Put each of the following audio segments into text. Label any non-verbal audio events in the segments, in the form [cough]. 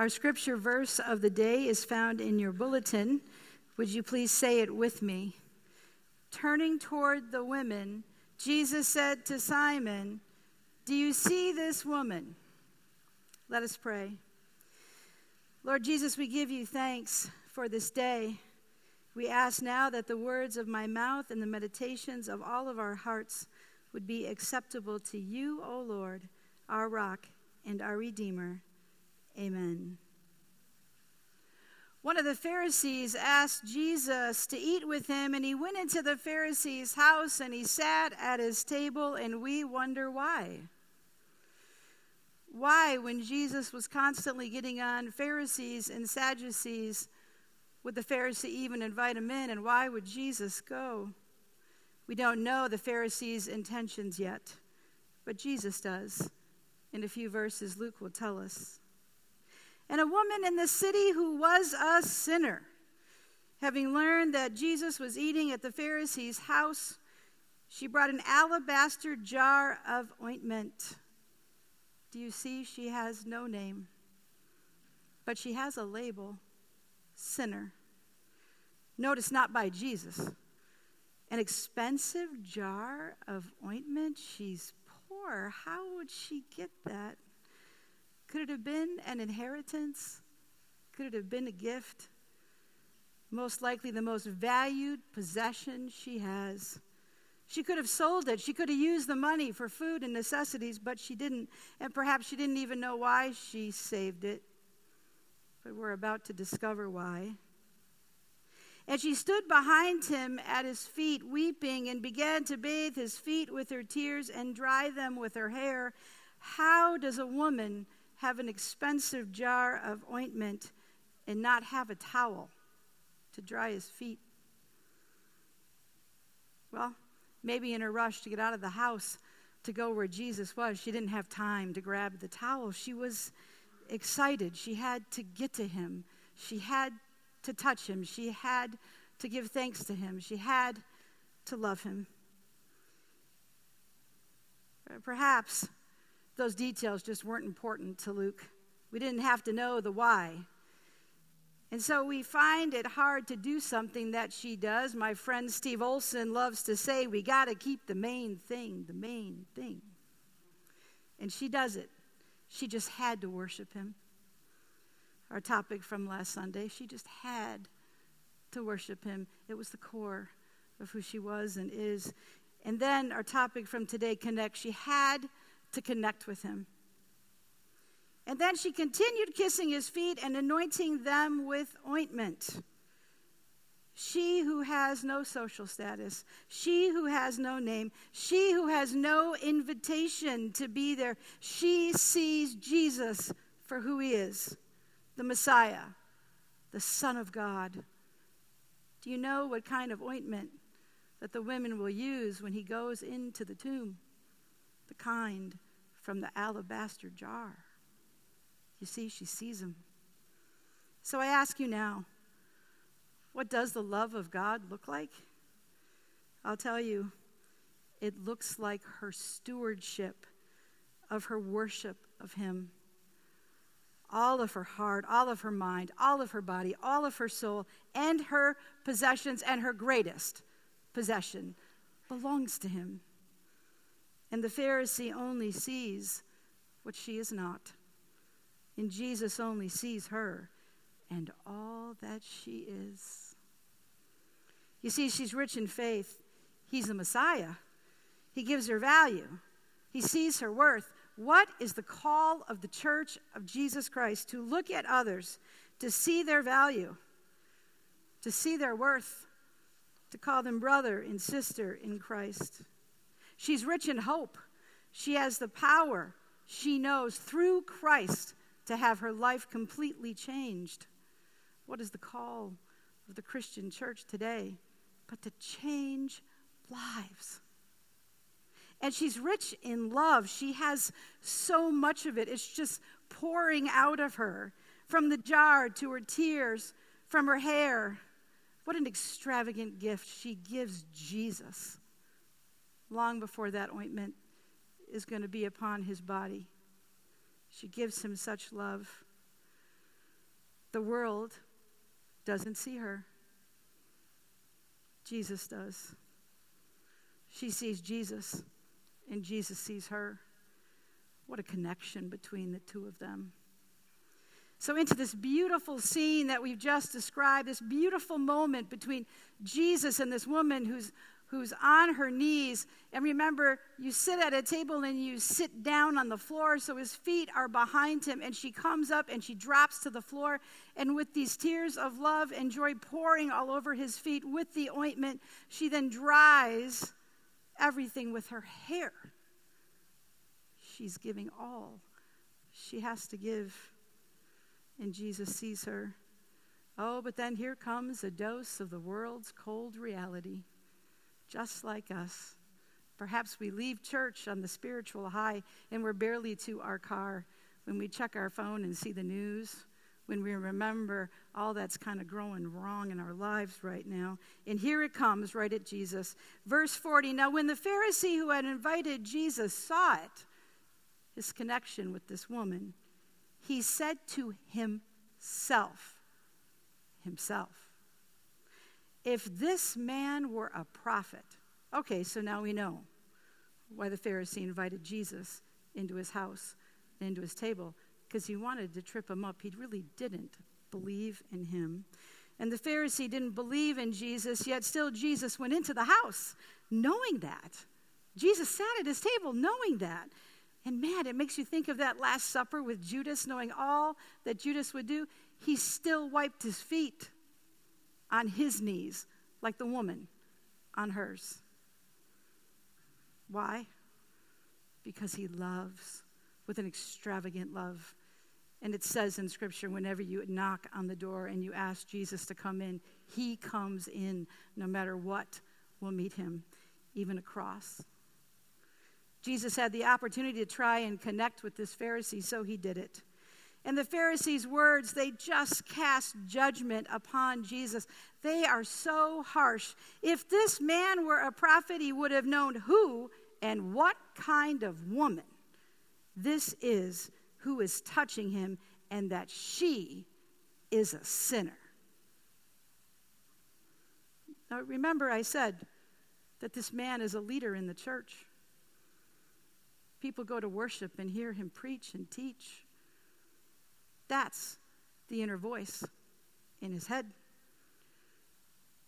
Our scripture verse of the day is found in your bulletin. Would you please say it with me? Turning toward the women, Jesus said to Simon, Do you see this woman? Let us pray. Lord Jesus, we give you thanks for this day. We ask now that the words of my mouth and the meditations of all of our hearts would be acceptable to you, O Lord, our rock and our Redeemer. Amen. One of the Pharisees asked Jesus to eat with him, and he went into the Pharisee's house and he sat at his table, and we wonder why. Why, when Jesus was constantly getting on Pharisees and Sadducees, would the Pharisee even invite him in, and why would Jesus go? We don't know the Pharisees' intentions yet, but Jesus does. In a few verses, Luke will tell us and a woman in the city who was a sinner. Having learned that Jesus was eating at the Pharisee's house, she brought an alabaster jar of ointment. Do you see? She has no name, but she has a label sinner. Notice not by Jesus. An expensive jar of ointment. She's poor. How would she get that? Could it have been an inheritance? Could it have been a gift? Most likely the most valued possession she has. She could have sold it. She could have used the money for food and necessities, but she didn't. And perhaps she didn't even know why she saved it. But we're about to discover why. And she stood behind him at his feet, weeping, and began to bathe his feet with her tears and dry them with her hair. How does a woman have an expensive jar of ointment and not have a towel to dry his feet? Well, maybe in a rush to get out of the house to go where Jesus was, she didn't have time to grab the towel. She was excited. She had to get to him. She had to touch him. She had to give thanks to him. She had to love him. Perhaps those details just weren't important to Luke. We didn't have to know the why. And so we find it hard to do something that she does. My friend Steve Olson loves to say, we got to keep the main thing, the main thing. And she does it. She just had to worship him. Our topic from last Sunday, she just had to worship him. It was the core of who she was and is. And then our topic from today connects. She had to connect with him. And then she continued kissing his feet and anointing them with ointment. She who has no social status, she who has no name, she who has no invitation to be there, she sees Jesus for who he is the Messiah, the Son of God. Do you know what kind of ointment that the women will use when he goes into the tomb? The kind from the alabaster jar. You see, she sees him. So I ask you now, what does the love of God look like? I'll tell you, it looks like her stewardship of her worship of Him. All of her heart, all of her mind, all of her body, all of her soul, and her possessions, and her greatest possession belongs to Him. And the Pharisee only sees what she is not. And Jesus only sees her and all that she is. You see, she's rich in faith. He's the Messiah. He gives her value, he sees her worth. What is the call of the church of Jesus Christ? To look at others, to see their value, to see their worth, to call them brother and sister in Christ. She's rich in hope. She has the power, she knows, through Christ to have her life completely changed. What is the call of the Christian church today? But to change lives. And she's rich in love. She has so much of it. It's just pouring out of her from the jar to her tears, from her hair. What an extravagant gift she gives Jesus long before that ointment is going to be upon his body. She gives him such love. The world doesn't see her. Jesus does. She sees Jesus, and Jesus sees her. What a connection between the two of them. So, into this beautiful scene that we've just described, this beautiful moment between Jesus and this woman who's, who's on her knees. And remember, you sit at a table and you sit down on the floor, so his feet are behind him. And she comes up and she drops to the floor. And with these tears of love and joy pouring all over his feet with the ointment, she then dries everything with her hair. She's giving all she has to give and Jesus sees her. Oh, but then here comes a dose of the world's cold reality, just like us. Perhaps we leave church on the spiritual high and we're barely to our car when we check our phone and see the news, when we remember all that's kind of growing wrong in our lives right now. And here it comes right at Jesus. Verse 40 Now, when the Pharisee who had invited Jesus saw it, his connection with this woman, he said to himself, himself, if this man were a prophet, okay, so now we know why the Pharisee invited Jesus into his house, into his table, because he wanted to trip him up. He really didn't believe in him. And the Pharisee didn't believe in Jesus, yet still Jesus went into the house knowing that. Jesus sat at his table knowing that. And man, it makes you think of that Last Supper with Judas, knowing all that Judas would do. He still wiped his feet on his knees, like the woman on hers. Why? Because he loves with an extravagant love. And it says in Scripture whenever you knock on the door and you ask Jesus to come in, he comes in no matter what will meet him, even a cross. Jesus had the opportunity to try and connect with this Pharisee, so he did it. And the Pharisees' words, they just cast judgment upon Jesus. They are so harsh. If this man were a prophet, he would have known who and what kind of woman this is who is touching him, and that she is a sinner. Now, remember, I said that this man is a leader in the church. People go to worship and hear him preach and teach. That's the inner voice in his head.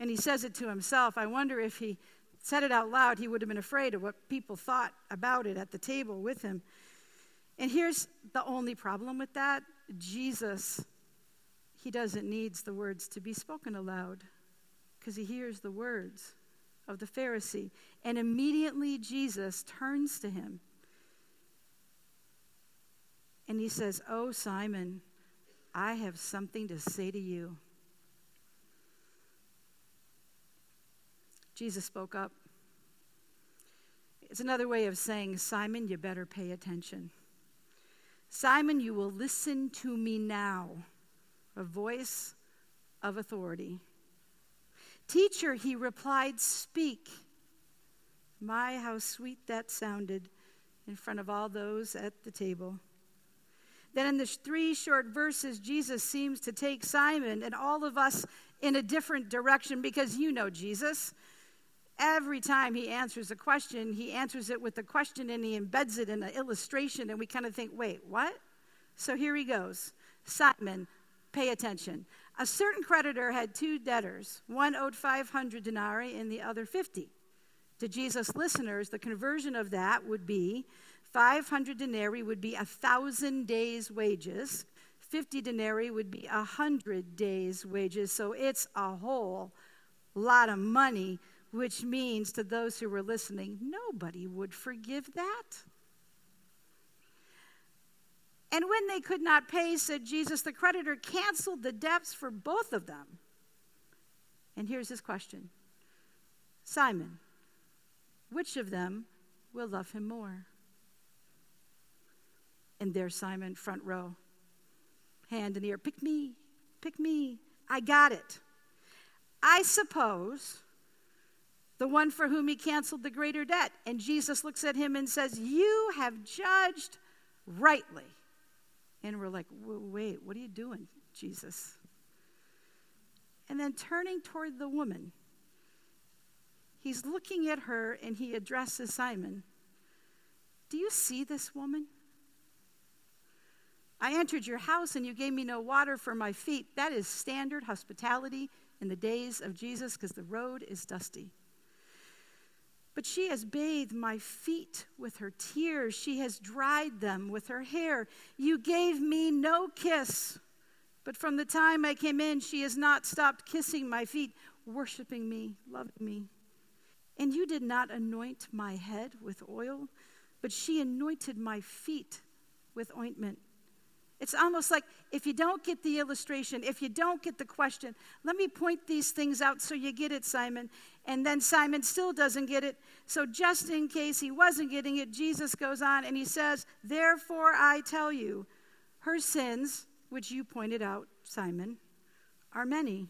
And he says it to himself. I wonder if he said it out loud, he would have been afraid of what people thought about it at the table with him. And here's the only problem with that Jesus, he doesn't need the words to be spoken aloud because he hears the words of the Pharisee. And immediately Jesus turns to him and he says, Oh, Simon, I have something to say to you. Jesus spoke up. It's another way of saying, Simon, you better pay attention. Simon, you will listen to me now. A voice of authority. Teacher, he replied, Speak. My, how sweet that sounded in front of all those at the table. Then in the three short verses, Jesus seems to take Simon and all of us in a different direction because you know Jesus. Every time he answers a question, he answers it with a question and he embeds it in an illustration, and we kind of think, wait, what? So here he goes Simon, pay attention. A certain creditor had two debtors. One owed 500 denarii and the other 50. To Jesus' listeners, the conversion of that would be 500 denarii would be a thousand days' wages. 50 denarii would be a hundred days' wages. So it's a whole lot of money, which means to those who were listening, nobody would forgive that. And when they could not pay, said Jesus, the creditor canceled the debts for both of them. And here's his question Simon, which of them will love him more? And there's Simon, front row, hand in the air. Pick me, pick me. I got it. I suppose the one for whom he canceled the greater debt. And Jesus looks at him and says, You have judged rightly. And we're like, wait, what are you doing, Jesus? And then turning toward the woman, he's looking at her and he addresses Simon Do you see this woman? I entered your house and you gave me no water for my feet. That is standard hospitality in the days of Jesus because the road is dusty. But she has bathed my feet with her tears. She has dried them with her hair. You gave me no kiss. But from the time I came in, she has not stopped kissing my feet, worshiping me, loving me. And you did not anoint my head with oil, but she anointed my feet with ointment. It's almost like if you don't get the illustration, if you don't get the question, let me point these things out so you get it, Simon. And then Simon still doesn't get it. So, just in case he wasn't getting it, Jesus goes on and he says, Therefore I tell you, her sins, which you pointed out, Simon, are many,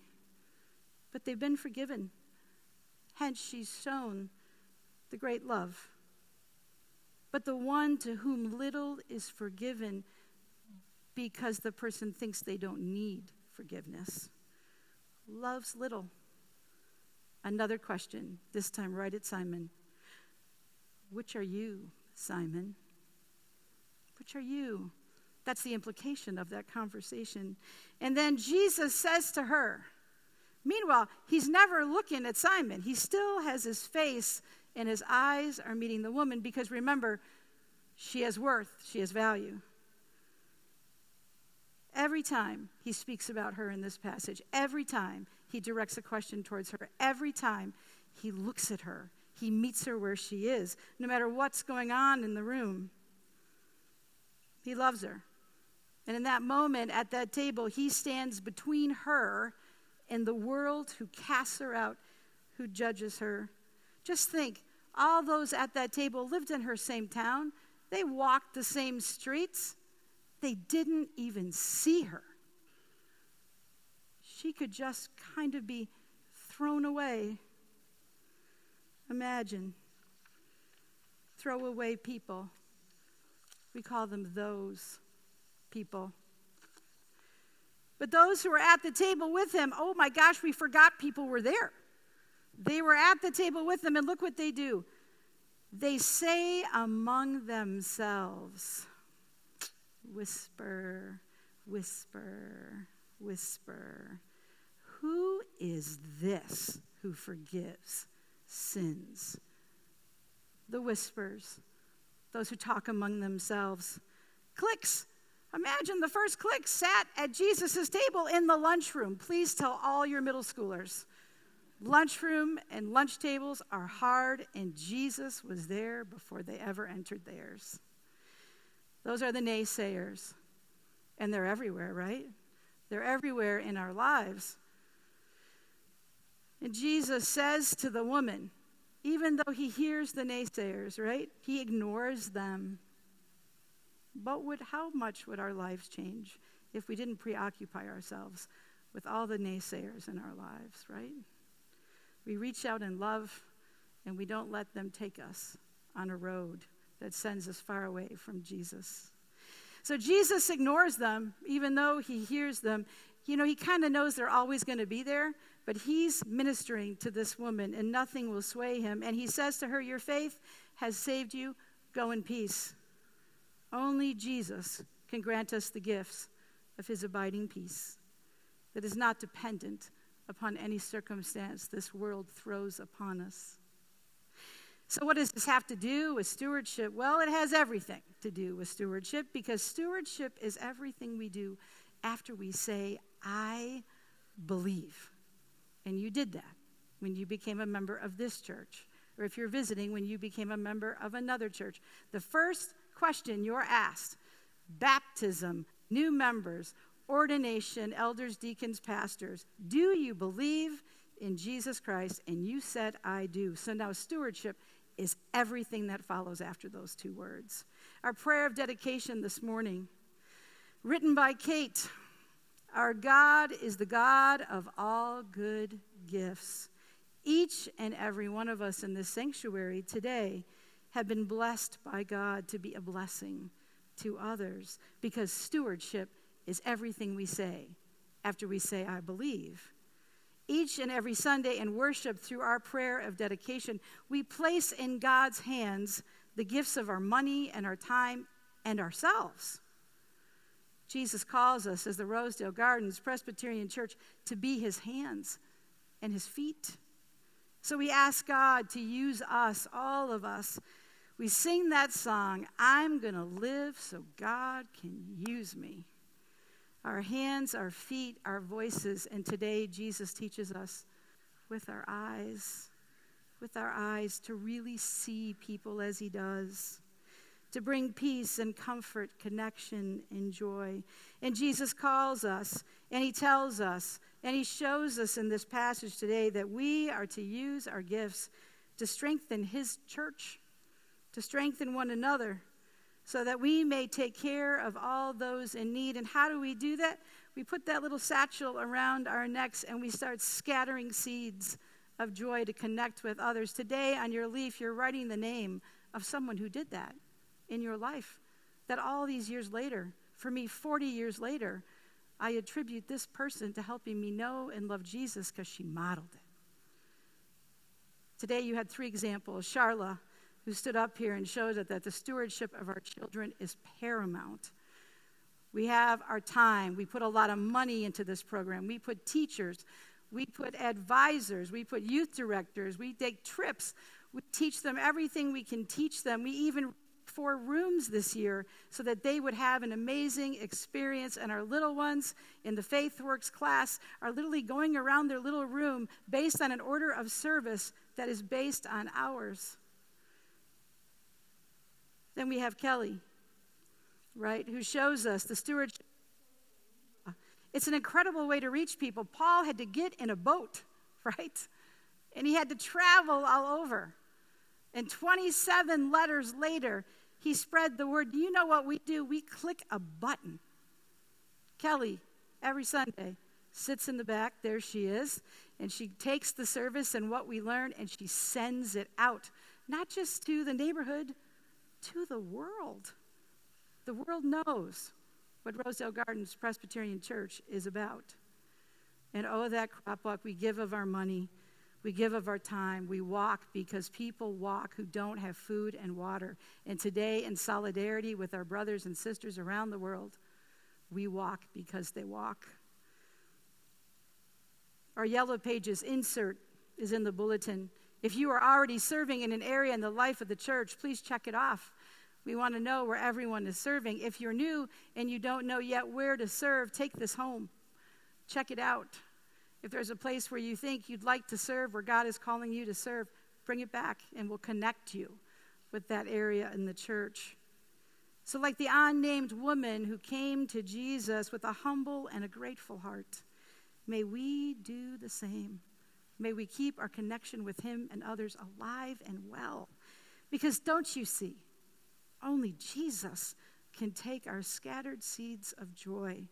but they've been forgiven. Hence, she's shown the great love. But the one to whom little is forgiven, because the person thinks they don't need forgiveness. Loves little. Another question, this time right at Simon. Which are you, Simon? Which are you? That's the implication of that conversation. And then Jesus says to her, Meanwhile, he's never looking at Simon. He still has his face and his eyes are meeting the woman because remember, she has worth, she has value. Every time he speaks about her in this passage, every time he directs a question towards her, every time he looks at her, he meets her where she is, no matter what's going on in the room. He loves her. And in that moment at that table, he stands between her and the world who casts her out, who judges her. Just think all those at that table lived in her same town, they walked the same streets. They didn't even see her. She could just kind of be thrown away. Imagine throwaway people. We call them those people. But those who were at the table with him, oh my gosh, we forgot people were there. They were at the table with them, and look what they do. They say among themselves, whisper, whisper, whisper. Who is this who forgives sins? The whispers, those who talk among themselves. Cliques. Imagine the first clique sat at Jesus' table in the lunchroom. Please tell all your middle schoolers. Lunchroom and lunch tables are hard, and Jesus was there before they ever entered theirs. Those are the naysayers. And they're everywhere, right? They're everywhere in our lives. And Jesus says to the woman, even though he hears the naysayers, right? He ignores them. But would, how much would our lives change if we didn't preoccupy ourselves with all the naysayers in our lives, right? We reach out in love and we don't let them take us on a road that sends us far away from Jesus. So Jesus ignores them, even though he hears them. You know, he kind of knows they're always going to be there, but he's ministering to this woman, and nothing will sway him. And he says to her, Your faith has saved you. Go in peace. Only Jesus can grant us the gifts of his abiding peace that is not dependent upon any circumstance this world throws upon us. So, what does this have to do with stewardship? Well, it has everything to do with stewardship because stewardship is everything we do after we say, I believe. And you did that when you became a member of this church, or if you're visiting, when you became a member of another church. The first question you're asked baptism, new members, ordination, elders, deacons, pastors do you believe in Jesus Christ? And you said, I do. So now stewardship is everything that follows after those two words. Our prayer of dedication this morning, written by Kate Our God is the God of all good gifts. Each and every one of us in this sanctuary today have been blessed by God to be a blessing to others because stewardship is everything we say after we say, I believe. Each and every Sunday in worship, through our prayer of dedication, we place in God's hands the gifts of our money and our time and ourselves. Jesus calls us, as the Rosedale Gardens Presbyterian Church, to be his hands and his feet. So we ask God to use us, all of us. We sing that song, I'm going to live so God can use me. Our hands, our feet, our voices. And today, Jesus teaches us with our eyes, with our eyes, to really see people as he does to bring peace and comfort, connection and joy. And Jesus calls us and he tells us and he shows us in this passage today that we are to use our gifts to strengthen his church, to strengthen one another, so that we may take care of all those in need. And how do we do that? We put that little satchel around our necks and we start scattering seeds of joy to connect with others. Today on your leaf, you're writing the name of someone who did that in your life. That all these years later, for me, 40 years later, I attribute this person to helping me know and love Jesus because she modeled it. Today, you had three examples. Charla, who stood up here and showed that, that the stewardship of our children is paramount. We have our time. We put a lot of money into this program. We put teachers, we put advisors, we put youth directors, we take trips. We teach them everything we can teach them. We even four rooms this year so that they would have an amazing experience. And our little ones in the Faith Works class are literally going around their little room based on an order of service that is based on ours. Then we have Kelly, right, who shows us the stewardship. It's an incredible way to reach people. Paul had to get in a boat, [laughs] right? And he had to travel all over. And 27 letters later, he spread the word. Do you know what we do? We click a button. Kelly, every Sunday, sits in the back. There she is. And she takes the service and what we learn and she sends it out, not just to the neighborhood, to the world. The world knows what Rosedale Gardens Presbyterian Church is about. And oh, that crop walk, we give of our money we give of our time. We walk because people walk who don't have food and water. And today, in solidarity with our brothers and sisters around the world, we walk because they walk. Our Yellow Pages insert is in the bulletin. If you are already serving in an area in the life of the church, please check it off. We want to know where everyone is serving. If you're new and you don't know yet where to serve, take this home. Check it out. If there's a place where you think you'd like to serve, where God is calling you to serve, bring it back and we'll connect you with that area in the church. So, like the unnamed woman who came to Jesus with a humble and a grateful heart, may we do the same. May we keep our connection with Him and others alive and well. Because don't you see, only Jesus can take our scattered seeds of joy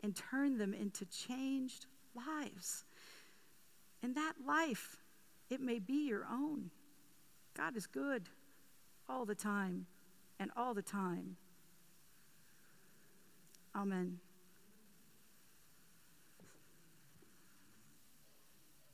and turn them into changed lives. And that life, it may be your own. God is good all the time and all the time. Amen.